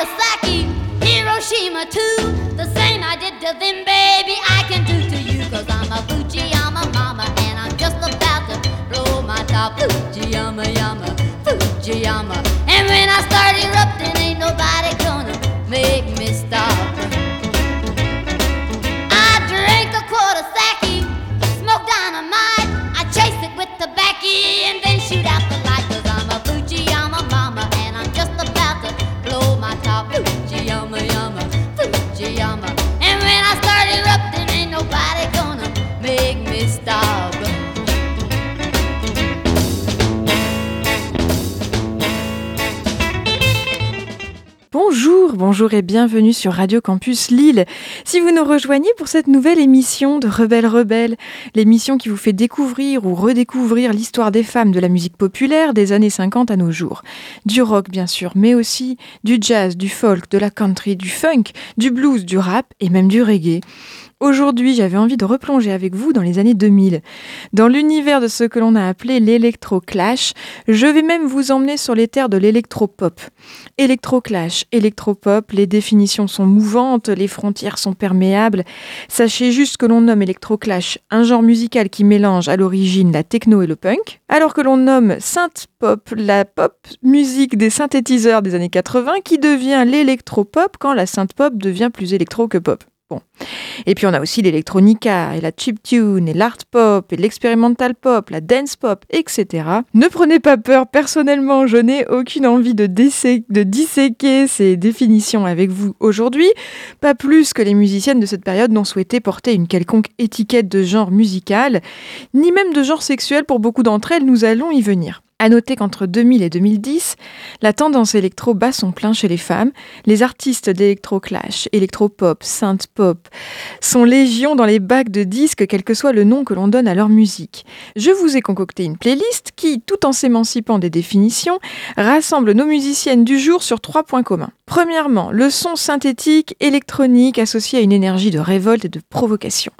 Nagasaki, Hiroshima too. The same I did to them, baby, I can do to you. Cause I'm a Fujiyama mama and I'm just about to blow my top. Fujiyama, yama, Fujiyama. And when I start erupting, ain't nobody gonna make me Bonjour, et bienvenue sur Radio Campus Lille. Si vous nous rejoignez pour cette nouvelle émission de Rebelle Rebelle, l'émission qui vous fait découvrir ou redécouvrir l'histoire des femmes de la musique populaire des années 50 à nos jours. Du rock bien sûr, mais aussi du jazz, du folk, de la country, du funk, du blues, du rap et même du reggae. Aujourd'hui, j'avais envie de replonger avec vous dans les années 2000. Dans l'univers de ce que l'on a appelé l'électro-clash, je vais même vous emmener sur les terres de l'électro-pop. Électro-clash, électro-pop, les définitions sont mouvantes, les frontières sont perméables. Sachez juste que l'on nomme électro-clash un genre musical qui mélange à l'origine la techno et le punk, alors que l'on nomme synth-pop la pop musique des synthétiseurs des années 80 qui devient l'électro-pop quand la synth-pop devient plus électro que pop. Et puis on a aussi l'électronica et la chiptune et l'art pop et l'experimental pop, la dance pop, etc. Ne prenez pas peur, personnellement je n'ai aucune envie de, de disséquer ces définitions avec vous aujourd'hui, pas plus que les musiciennes de cette période n'ont souhaité porter une quelconque étiquette de genre musical, ni même de genre sexuel pour beaucoup d'entre elles, nous allons y venir. À noter qu'entre 2000 et 2010, la tendance électro bat son plein chez les femmes. Les artistes d'électro-clash, électro-pop, synth-pop sont légion dans les bacs de disques, quel que soit le nom que l'on donne à leur musique. Je vous ai concocté une playlist qui, tout en s'émancipant des définitions, rassemble nos musiciennes du jour sur trois points communs. Premièrement, le son synthétique, électronique associé à une énergie de révolte et de provocation.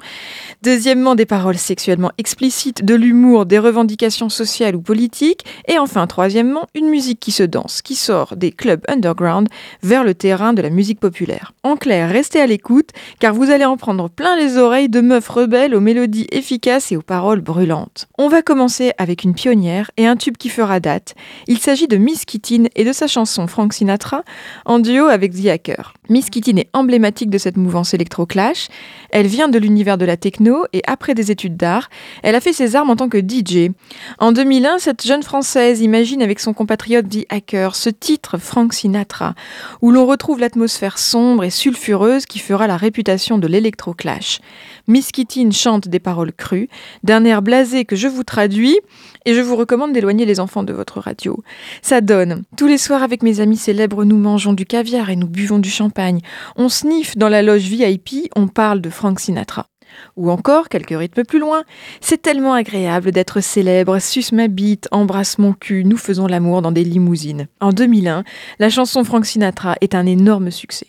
Deuxièmement, des paroles sexuellement explicites, de l'humour, des revendications sociales ou politiques. Et enfin, troisièmement, une musique qui se danse, qui sort des clubs underground vers le terrain de la musique populaire. En clair, restez à l'écoute, car vous allez en prendre plein les oreilles de meufs rebelles aux mélodies efficaces et aux paroles brûlantes. On va commencer avec une pionnière et un tube qui fera date. Il s'agit de Miss Kittin et de sa chanson Frank Sinatra en duo avec The Hacker. Miss Kittin est emblématique de cette mouvance électro-clash. Elle vient de l'univers de la techno et après des études d'art, elle a fait ses armes en tant que DJ. En 2001, cette jeune Française imagine avec son compatriote The Hacker ce titre Frank Sinatra, où l'on retrouve l'atmosphère sombre et sulfureuse qui fera la réputation de l'électro-clash. Miss Kittin chante des paroles crues, d'un air blasé que je vous traduis, et je vous recommande d'éloigner les enfants de votre radio. Ça donne. Tous les soirs avec mes amis célèbres, nous mangeons du caviar et nous buvons du champagne. On sniffe dans la loge VIP, on parle de Frank Sinatra. Ou encore, quelques rythmes plus loin, c'est tellement agréable d'être célèbre, suce ma bite, embrasse mon cul, nous faisons l'amour dans des limousines. En 2001, la chanson Frank Sinatra est un énorme succès.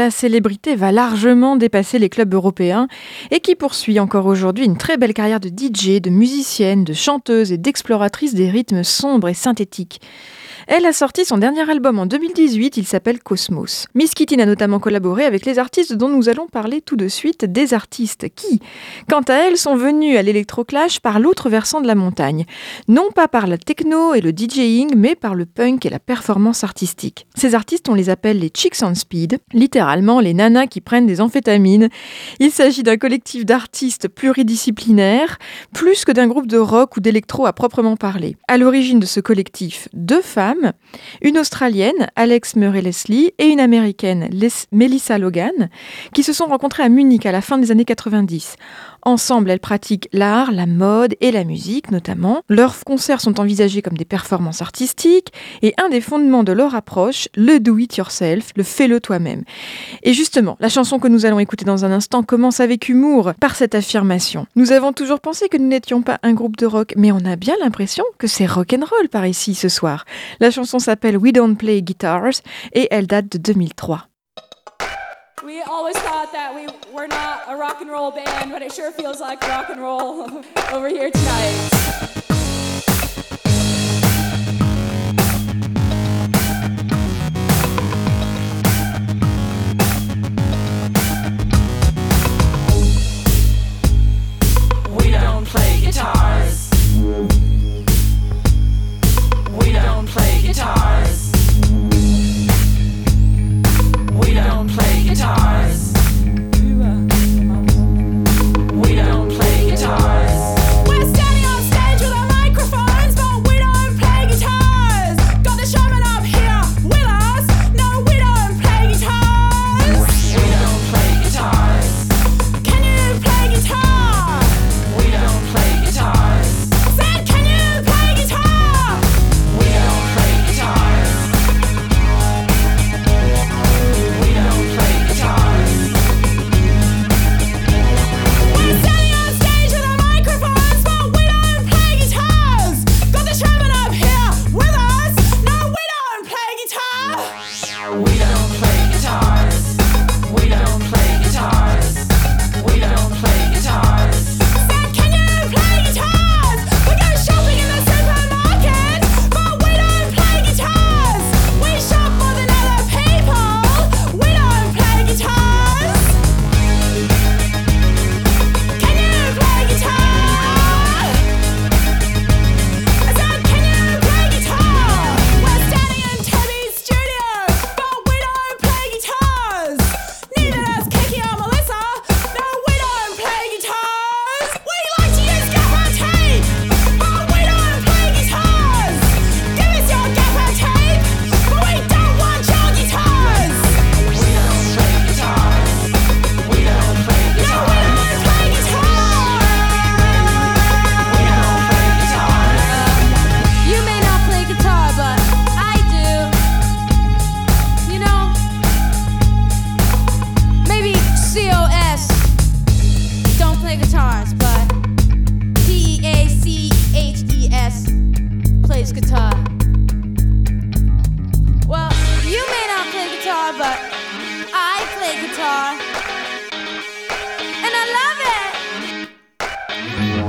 La célébrité va largement dépasser les clubs européens et qui poursuit encore aujourd'hui une très belle carrière de DJ, de musicienne, de chanteuse et d'exploratrice des rythmes sombres et synthétiques. Elle a sorti son dernier album en 2018, il s'appelle Cosmos. Miss Kitty a notamment collaboré avec les artistes dont nous allons parler tout de suite, des artistes qui, quant à elles, sont venus à l'électroclash par l'autre versant de la montagne. Non pas par la techno et le DJing, mais par le punk et la performance artistique. Ces artistes, on les appelle les Chicks on Speed, littéralement les nanas qui prennent des amphétamines. Il s'agit d'un collectif d'artistes pluridisciplinaires, plus que d'un groupe de rock ou d'électro à proprement parler. À l'origine de ce collectif, deux femmes, une Australienne, Alex Murray Leslie, et une Américaine, Melissa Logan, qui se sont rencontrées à Munich à la fin des années 90. Ensemble, elles pratiquent l'art, la mode et la musique notamment. Leurs concerts sont envisagés comme des performances artistiques et un des fondements de leur approche, le do-it-yourself, le fais-le toi-même. Et justement, la chanson que nous allons écouter dans un instant commence avec humour par cette affirmation. Nous avons toujours pensé que nous n'étions pas un groupe de rock, mais on a bien l'impression que c'est rock'n'roll par ici ce soir. La chanson s'appelle We Don't Play Guitars et elle date de 2003. We always thought that we were not a rock and roll band, but it sure feels like rock and roll over here tonight. We don't play guitars.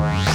Bye.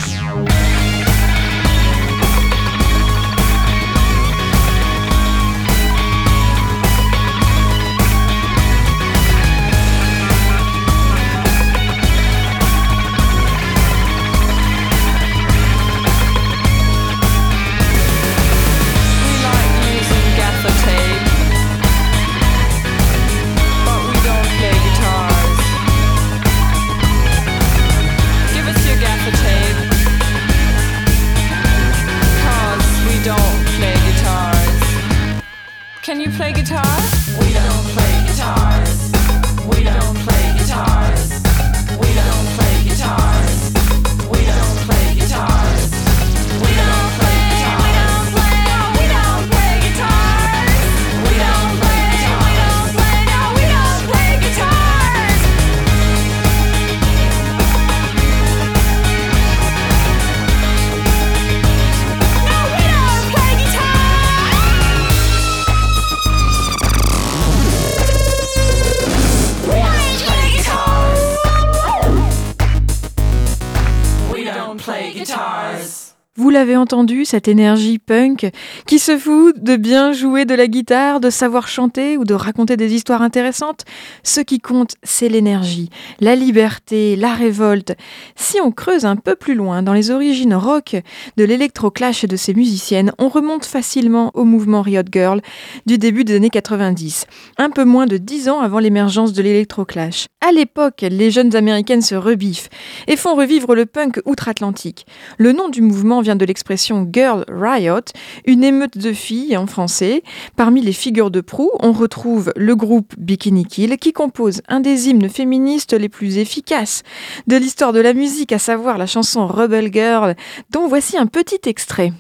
Cette énergie punk qui se fout de bien jouer de la guitare, de savoir chanter ou de raconter des histoires intéressantes. Ce qui compte, c'est l'énergie, la liberté, la révolte. Si on creuse un peu plus loin dans les origines rock de l'électroclash et de ses musiciennes, on remonte facilement au mouvement Riot Girl du début des années 90, un peu moins de dix ans avant l'émergence de l'électroclash. À l'époque, les jeunes américaines se rebiffent et font revivre le punk outre-Atlantique. Le nom du mouvement vient de l'expression Girl Riot, une émeute de filles en français. Parmi les figures de proue, on retrouve le groupe Bikini Kill qui compose un des hymnes féministes les plus efficaces de l'histoire de la musique, à savoir la chanson Rebel Girl, dont voici un petit extrait.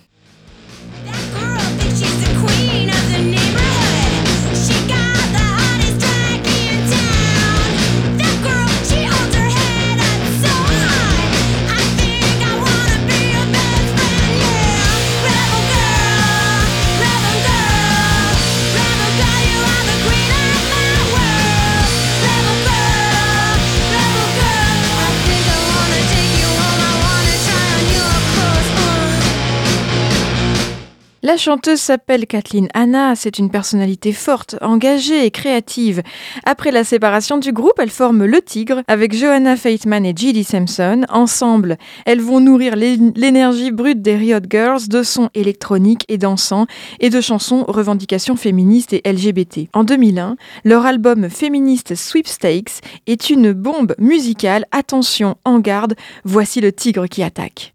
La chanteuse s'appelle Kathleen Hanna, c'est une personnalité forte, engagée et créative. Après la séparation du groupe, elle forme Le Tigre avec Johanna Faithman et Gilly Sampson. Ensemble, elles vont nourrir l'é- l'énergie brute des Riot Girls de sons électroniques et dansants et de chansons revendications féministes et LGBT. En 2001, leur album féministe Sweepstakes est une bombe musicale. Attention, en garde, voici le tigre qui attaque.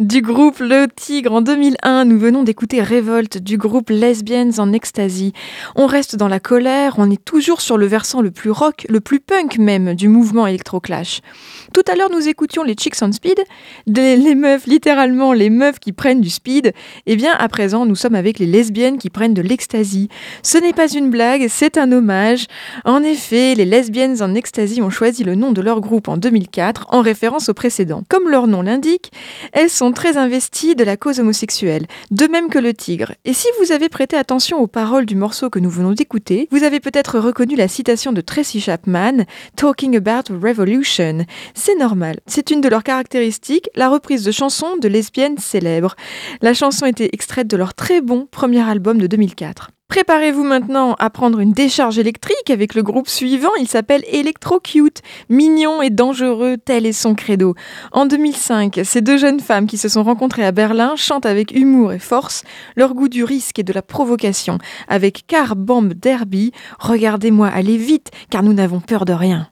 Du groupe Le Tigre en 2001, nous venons d'écouter Révolte du groupe Lesbiennes en Ecstasy. On reste dans la colère, on est toujours sur le versant le plus rock, le plus punk même du mouvement électroclash. Tout à l'heure, nous écoutions les Chicks on Speed, les meufs, littéralement les meufs qui prennent du speed. Et bien, à présent, nous sommes avec les lesbiennes qui prennent de l'ecstasy. Ce n'est pas une blague, c'est un hommage. En effet, les lesbiennes en ecstasy ont choisi le nom de leur groupe en 2004 en référence au précédent. Comme leur nom l'indique, elles sont très investies de la cause homosexuelle, de même que le tigre. Et si vous avez prêté attention aux paroles du morceau que nous venons d'écouter, vous avez peut-être reconnu la citation de Tracy Chapman, Talking About Revolution. C'est normal, c'est une de leurs caractéristiques, la reprise de chansons de lesbiennes célèbres. La chanson était extraite de leur très bon premier album de 2004. Préparez-vous maintenant à prendre une décharge électrique avec le groupe suivant, il s'appelle Electrocute, mignon et dangereux, tel est son credo. En 2005, ces deux jeunes femmes qui se sont rencontrées à Berlin chantent avec humour et force leur goût du risque et de la provocation avec Car Bomb Derby, regardez-moi aller vite car nous n'avons peur de rien.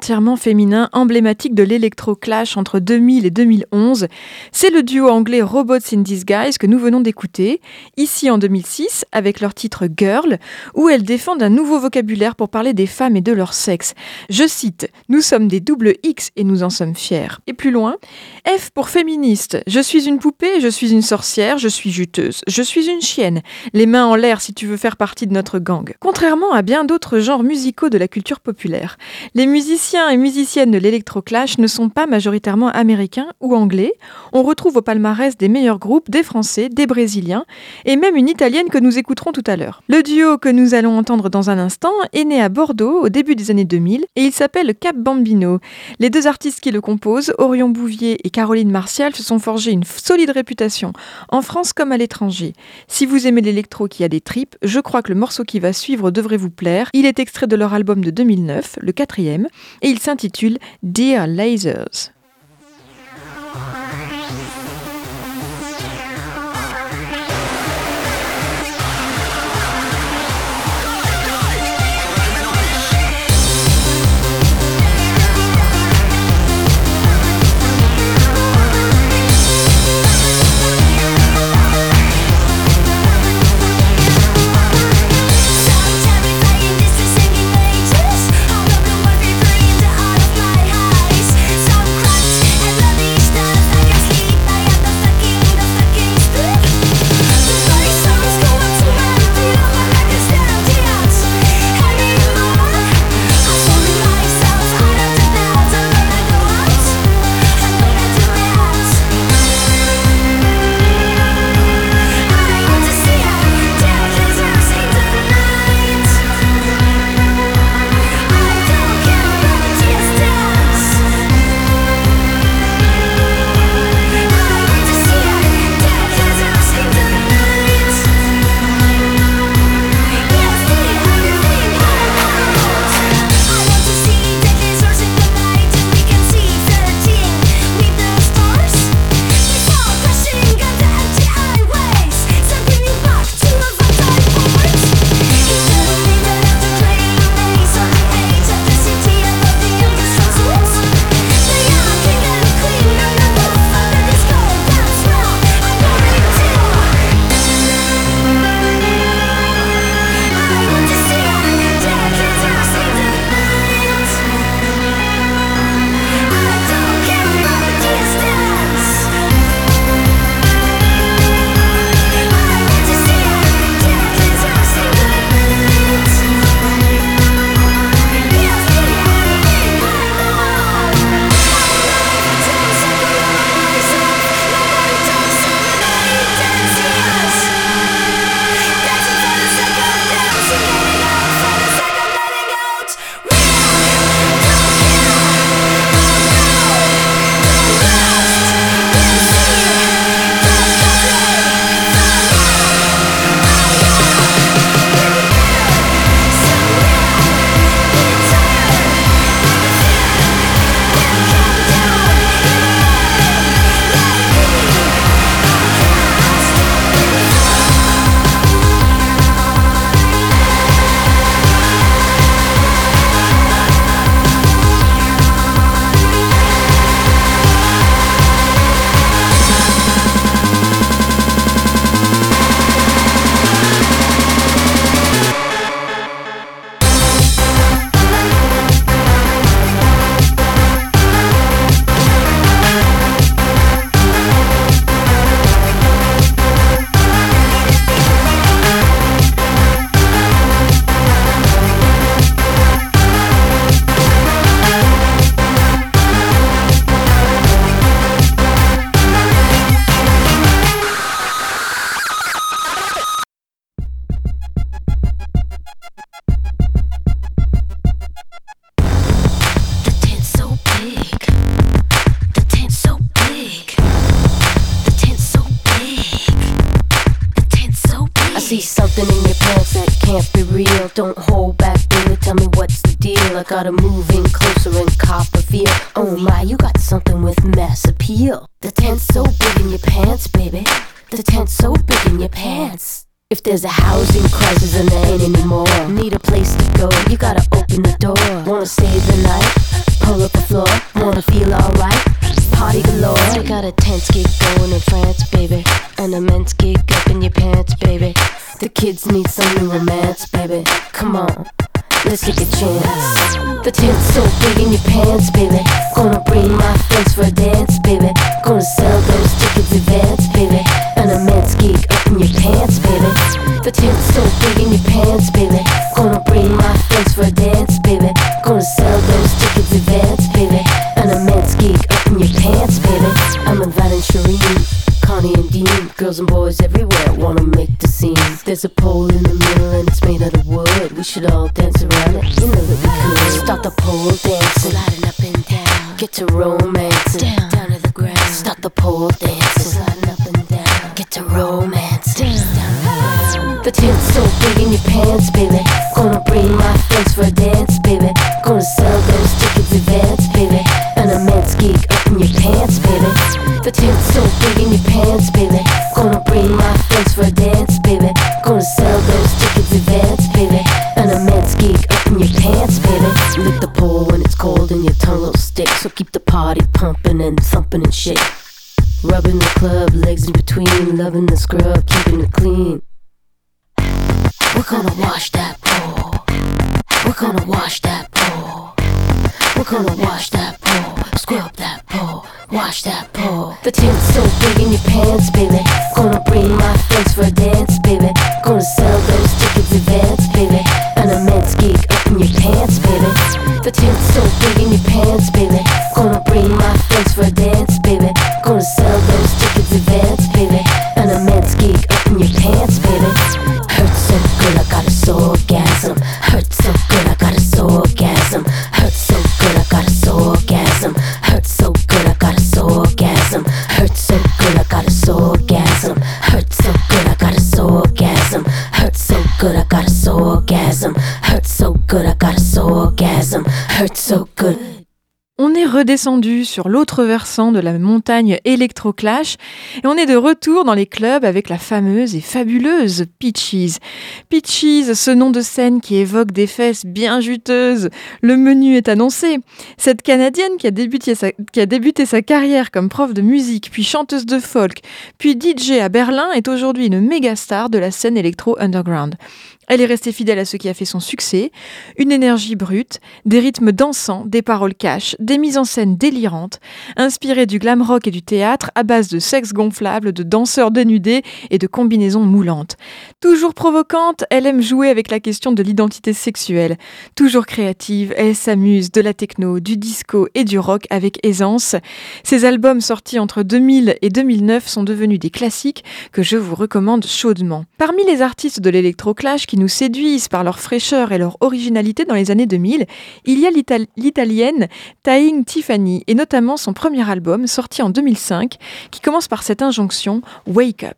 Entièrement féminin emblématique de l'électro-clash entre 2000 et 2011, c'est le duo anglais Robots in Disguise que nous venons d'écouter, ici en 2006 avec leur titre Girl, où elles défendent un nouveau vocabulaire pour parler des femmes et de leur sexe. Je cite Nous sommes des double X et nous en sommes fiers. Et plus loin, F pour féministe. Je suis une poupée, je suis une sorcière, je suis juteuse, je suis une chienne. Les mains en l'air si tu veux faire partie de notre gang. Contrairement à bien d'autres genres musicaux de la culture populaire, les musiciens et musiciennes de l'électroclash ne sont pas majoritairement américains ou anglais. On retrouve au palmarès des meilleurs groupes des Français, des Brésiliens et même une Italienne que nous écouterons tout à l'heure. Le duo que nous allons entendre dans un instant est né à Bordeaux au début des années 2000 et il s'appelle Cap Bambino. Les deux artistes qui le composent, Orion Bouvier et Caroline Martial, se sont forgés une solide réputation en France comme à l'étranger. Si vous aimez l'électro qui a des tripes, je crois que le morceau qui va suivre devrait vous plaire. Il est extrait de leur album de 2009 le quatrième, et il s'intitule Dear Lasers. Don't hold back, baby. Tell me what's the deal. I gotta move in closer and cop a feel. Oh my, you got something with mass appeal. The tent's so big in your pants, baby. The tent's so big in your pants. If there's a housing crisis and there ain't anymore, need a place to go, you gotta open the door. Wanna save the night? Pull up the floor, wanna feel alright? Party galore. I got a tense gig going in France, baby. An immense gig up in your pants, baby. The kids need some new romance, baby. Come on. Let's take a chance. The tent's so big in your pants, baby. Gonna bring my friends for a dance, baby. Gonna sell those tickets advance, baby. An immense gig up in your pants, baby. The tent's so big in your pants, baby. Gonna bring my friends for a dance, baby. Gonna sell those tickets advance, I'm inviting Shireen, Connie and Dean. Girls and boys everywhere wanna make the scene. There's a pole in the middle and it's made out of wood. We should all dance around it. You know that we could. Start the pole dancing, sliding up and down. Get to romancing, down, down to the ground. Start the pole dancing, sliding up and down. Get to romancing, down, down the tent's so big in your pants, baby. Gonna bring my friends for a dance, baby. Gonna sell those tickets advance, baby. An immense gig up in your pants, baby. The so big in your pants, baby. Gonna bring my friends for a dance, baby. Gonna sell those tickets advance, baby. An immense gig up in your pants, baby. Lick the pole when it's cold and your tongue will stick. So keep the party pumping and thumping and shake. Rubbing the club, legs in between, loving the scrub, keeping it clean. We're gonna wash that pole. We're gonna wash that pole. We're gonna wash that pole. Scrub that pole. Wash that pole. The tent's so big in your pants, baby. Gonna bring my friends for a dance, baby. Gonna sell those tickets advance, baby. An immense gig up in your pants, baby. The tent's so big in your pants, baby. Gonna bring my friends for a dance, redescendu sur l'autre versant de la montagne Electroclash et on est de retour dans les clubs avec la fameuse et fabuleuse Peaches. Peaches, ce nom de scène qui évoque des fesses bien juteuses. Le menu est annoncé. Cette Canadienne qui a débuté sa, carrière comme prof de musique, puis chanteuse de folk, puis DJ à Berlin est aujourd'hui une méga star de la scène électro underground. Elle est restée fidèle à ce qui a fait son succès, une énergie brute, des rythmes dansants, des paroles cash, des mises en scène délirantes, inspirées du glam rock et du théâtre à base de sexe gonflable, de danseurs dénudés et de combinaisons moulantes. Toujours provocante, elle aime jouer avec la question de l'identité sexuelle. Toujours créative, elle s'amuse de la techno, du disco et du rock avec aisance. Ses albums sortis entre 2000 et 2009 sont devenus des classiques que je vous recommande chaudement. Parmi les artistes de l'électroclash qui nous séduisent par leur fraîcheur et leur originalité dans les années 2000, il y a l'Ital- l'italienne Taing Tiffany et notamment son premier album sorti en 2005 qui commence par cette injonction Wake Up.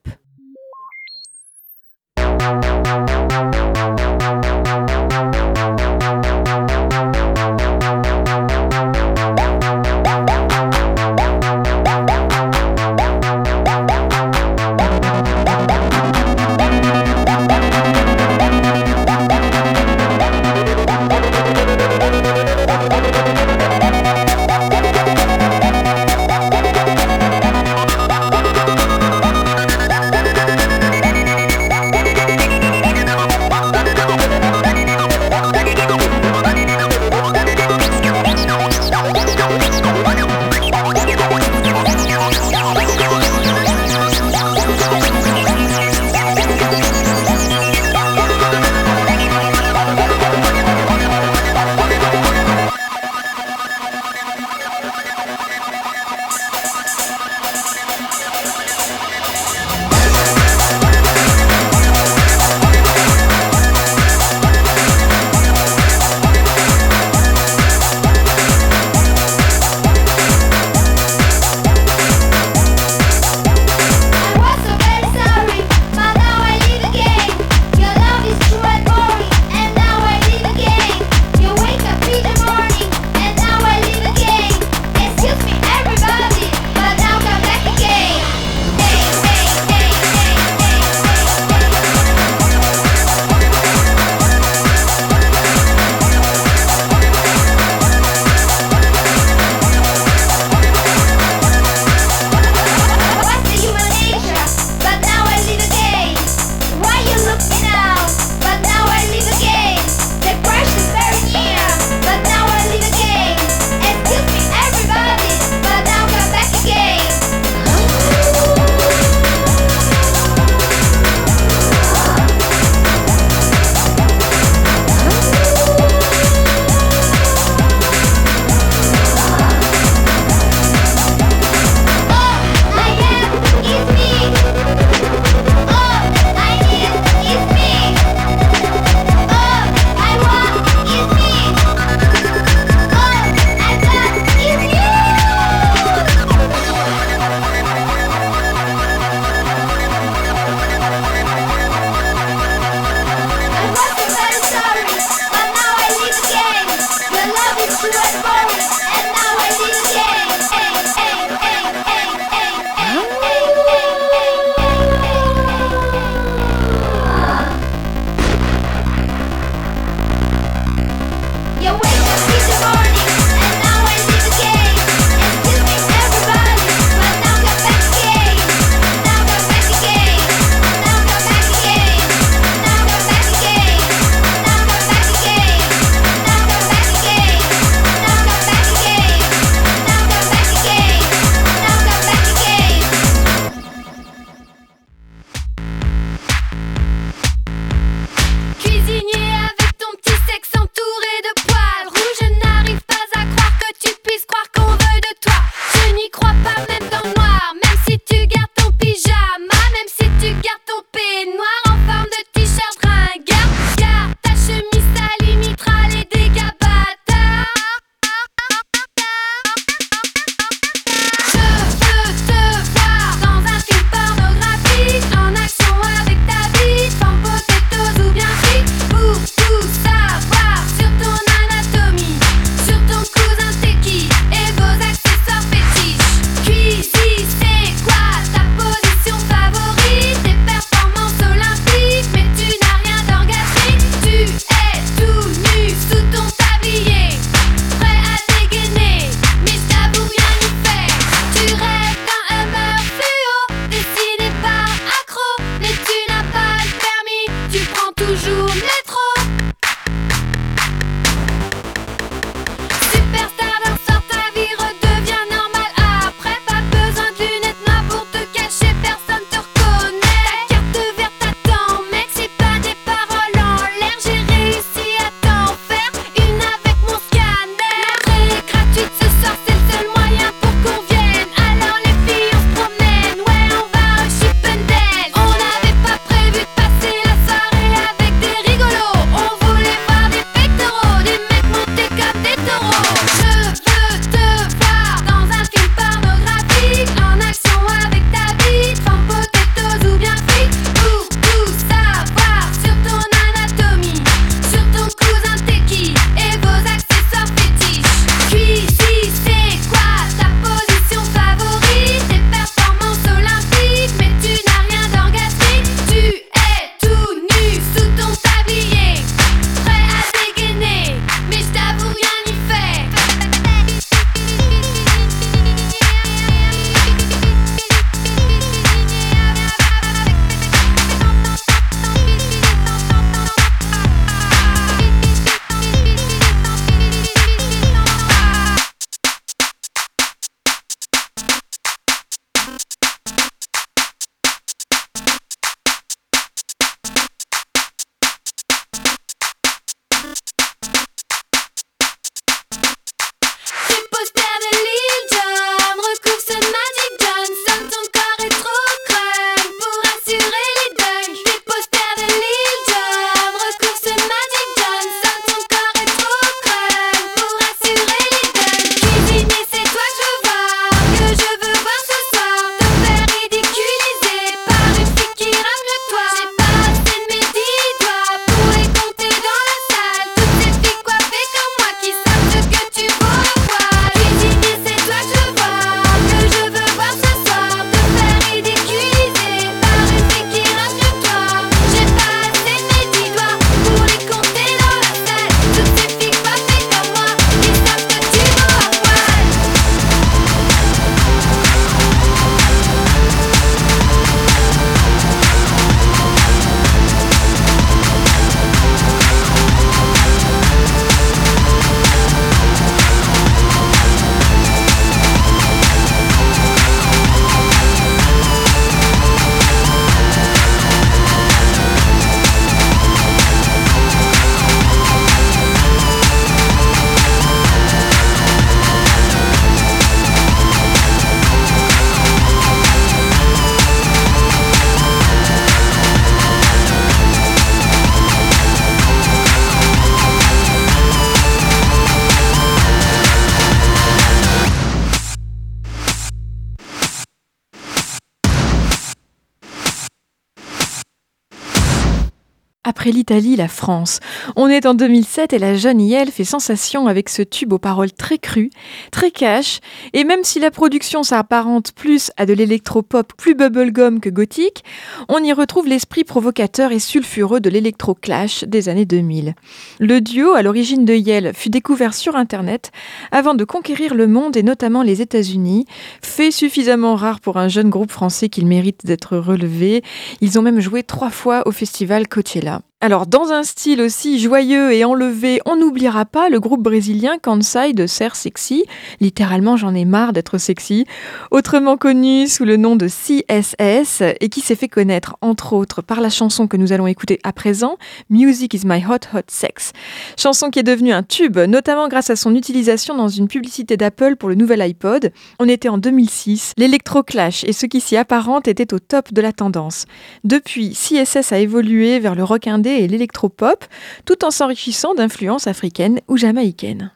Après l'Italie, la France. On est en 2007 et la jeune Yel fait sensation avec ce tube aux paroles très crues, très cash, et même si la production s'apparente plus à de l'électropop plus bubblegum que gothique, on y retrouve l'esprit provocateur et sulfureux de l'électro-clash des années 2000. Le duo, à l'origine de Yel, fut découvert sur Internet avant de conquérir le monde et notamment les États-Unis, fait suffisamment rare pour un jeune groupe français qu'il mérite d'être relevé. Ils ont même joué trois fois au festival Coachella. ja. Alors, dans un style aussi joyeux et enlevé, on n'oubliera pas le groupe brésilien Kansai de Ser Sexy. Littéralement, j'en ai marre d'être sexy. Autrement connu sous le nom de CSS et qui s'est fait connaître, entre autres, par la chanson que nous allons écouter à présent, Music is my hot hot sex. Chanson qui est devenue un tube, notamment grâce à son utilisation dans une publicité d'Apple pour le nouvel iPod. On était en 2006. L'électro-clash et ce qui s'y apparente étaient au top de la tendance. Depuis, CSS a évolué vers le rock indé et l'électropop, tout en s'enrichissant d'influences africaines ou jamaïcaines.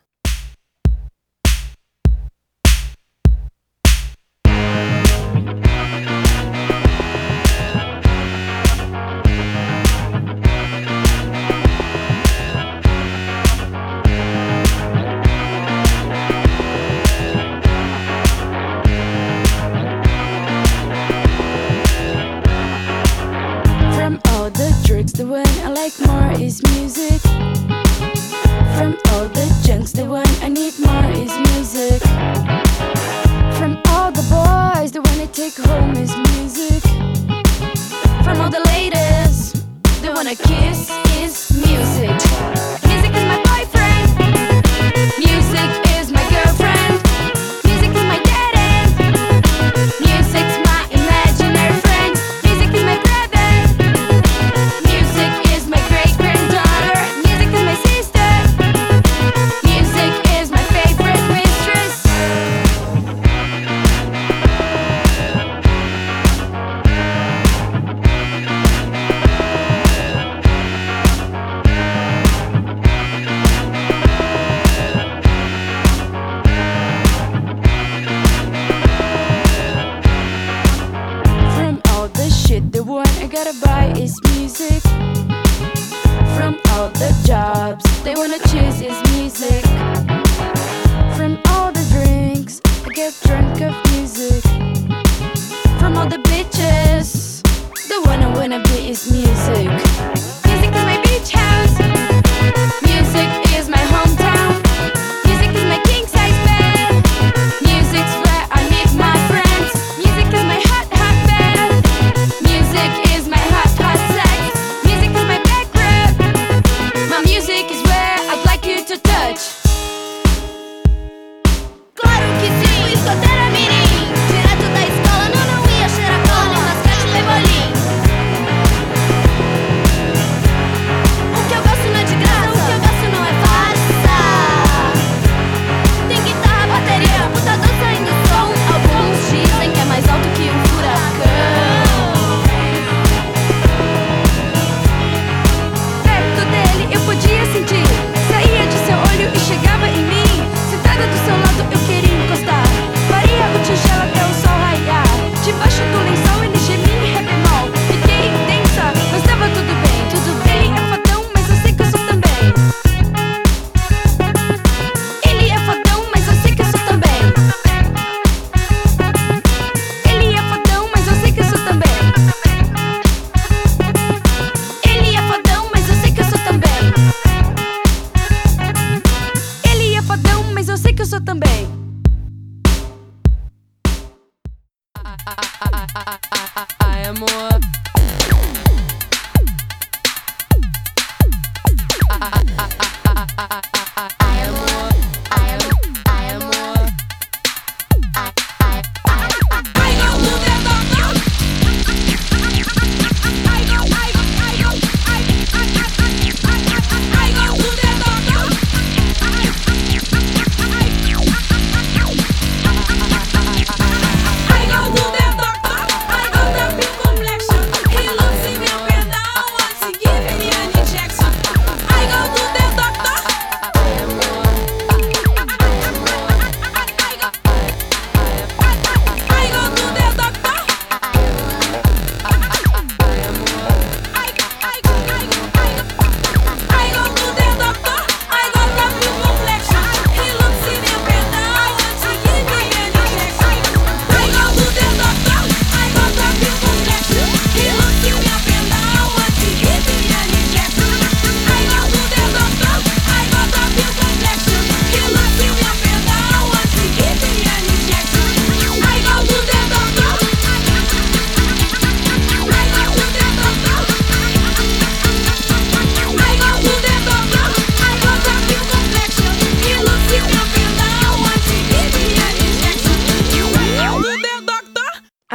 Is music. From all the junks, the one I need more is music. From all the boys, the one I take home is music. From all the ladies, the one I kiss is music. Music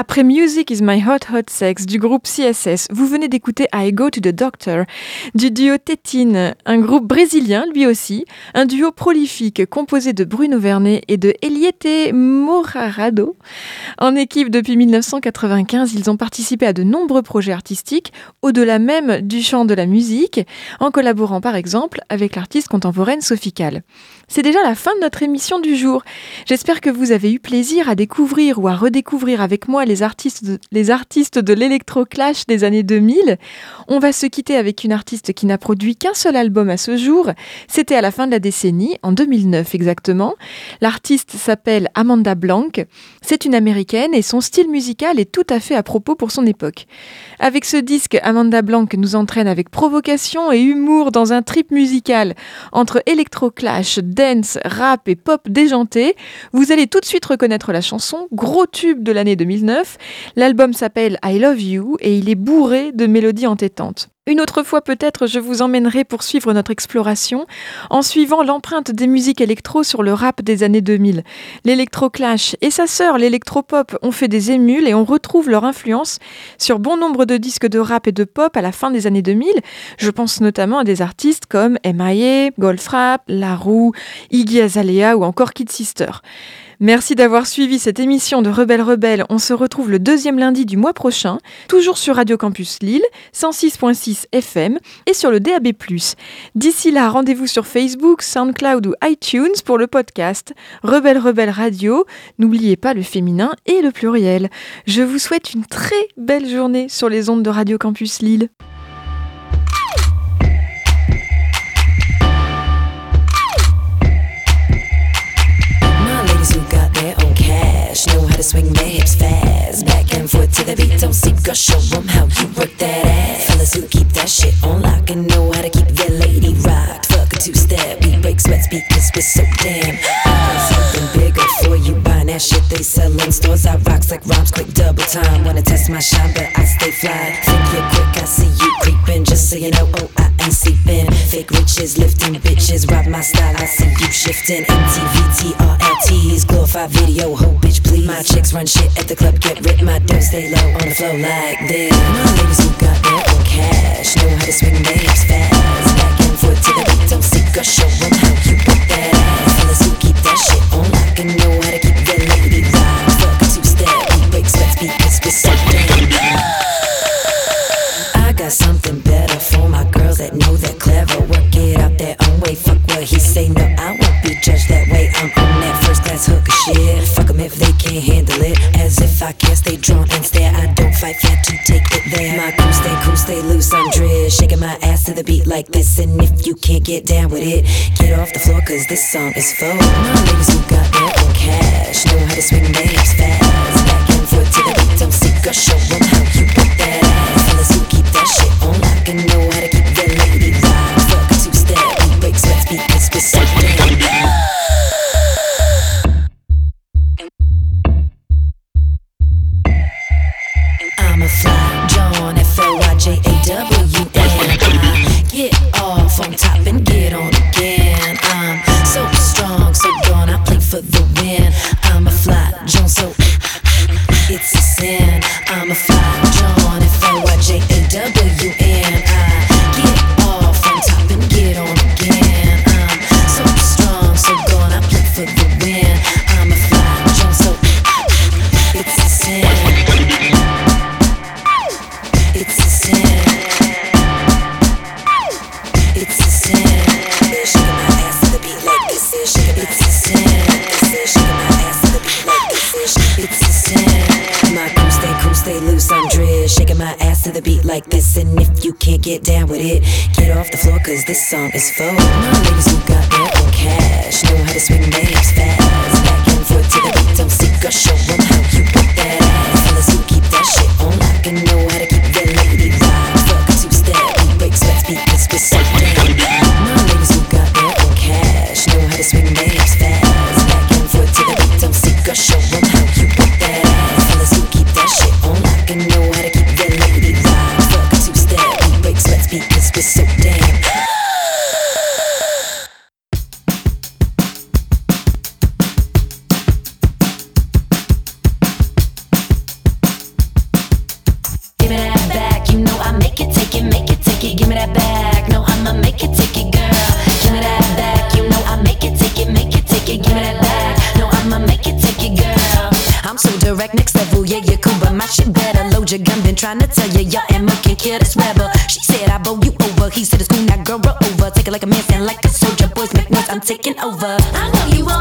a Après Music is my hot hot sex du groupe CSS, vous venez d'écouter I Go to the Doctor du duo Tétine, un groupe brésilien lui aussi, un duo prolifique composé de Bruno Vernet et de Eliette Morarado. En équipe depuis 1995, ils ont participé à de nombreux projets artistiques, au-delà même du chant de la musique, en collaborant par exemple avec l'artiste contemporaine Sophie. C'est déjà la fin de notre émission du jour. J'espère que vous avez eu plaisir à découvrir ou à redécouvrir avec moi les artistes les artistes de l'électroclash des années 2000. On va se quitter avec une artiste qui n'a produit qu'un seul album à ce jour. C'était à la fin de la décennie, en 2009 exactement. L'artiste s'appelle Amanda Blanc. C'est une américaine et son style musical est tout à fait à propos pour son époque. Avec ce disque, Amanda Blanc nous entraîne avec provocation et humour dans un trip musical entre électroclash, dance, rap et pop déjanté. Vous allez tout de suite reconnaître la chanson, gros tube de l'année 2009. L'album s'appelle I Love You et il est bourré de mélodies entêtantes. Une autre fois peut-être je vous emmènerai pour suivre notre exploration en suivant l'empreinte des musiques électro sur le rap des années 2000. L'électroclash et sa sœur l'électropop ont fait des émules et on retrouve leur influence sur bon nombre de disques de rap et de pop à la fin des années 2000. Je pense notamment à des artistes comme M.I.A., Goldfrapp, La Roux, Iggy Azalea ou encore Kid Sister. Merci d'avoir suivi cette émission de Rebelle Rebelle. On se retrouve le deuxième lundi du mois prochain, toujours sur Radio Campus Lille, 106.6 FM et sur le DAB+. D'ici là, rendez-vous sur Facebook, SoundCloud ou iTunes pour le podcast Rebelle Rebelle Radio. N'oubliez pas le féminin et le pluriel. Je vous souhaite une très belle journée sur les ondes de Radio Campus Lille. Swing their hips fast. Back and forth to the beat, don't sleep, girl, show 'em how you work that ass. Fellas who keep that shit on lock and know how to keep their lady rocked. Two step, we break sweats because we're so damn. I got something bigger for you. Buying that shit they sell in stores. I rocks like rhymes, quick double time. Wanna test my shine, but I stay fly. Think you're quick, I see you creeping. Just so you know, oh, I ain't sleeping. Fake riches, lifting bitches, rob my style. I see you shifting. MTV, TRLTs, glorify video, ho bitch, please. My chicks run shit at the club, get ripped. My dough stay low on the flow like this. My ladies who got their own cash know how to swing their hips fast. Show 'em how you put that ass. Fellas who keep that shit on lock and know how to keep their lady shit. Fuck 'em if they can't handle it. As if I can't stay drunk and stare. I don't fight fair to take it there. My crew stay cool, stay loose. I'm driz. Shaking my ass to the beat like this. And if you can't get down with it, get off the floor, cause this song is for my ladies who got their own cash. Know how to swing hips fast. Back and forth to the beat. Don't seek or show 'em how you put that ass. Fellas who keep that shit on lock and know how to keep their lady rock. Fuck two step, break sweats because we're so damn. Cause this song is for you want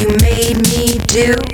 you made me do.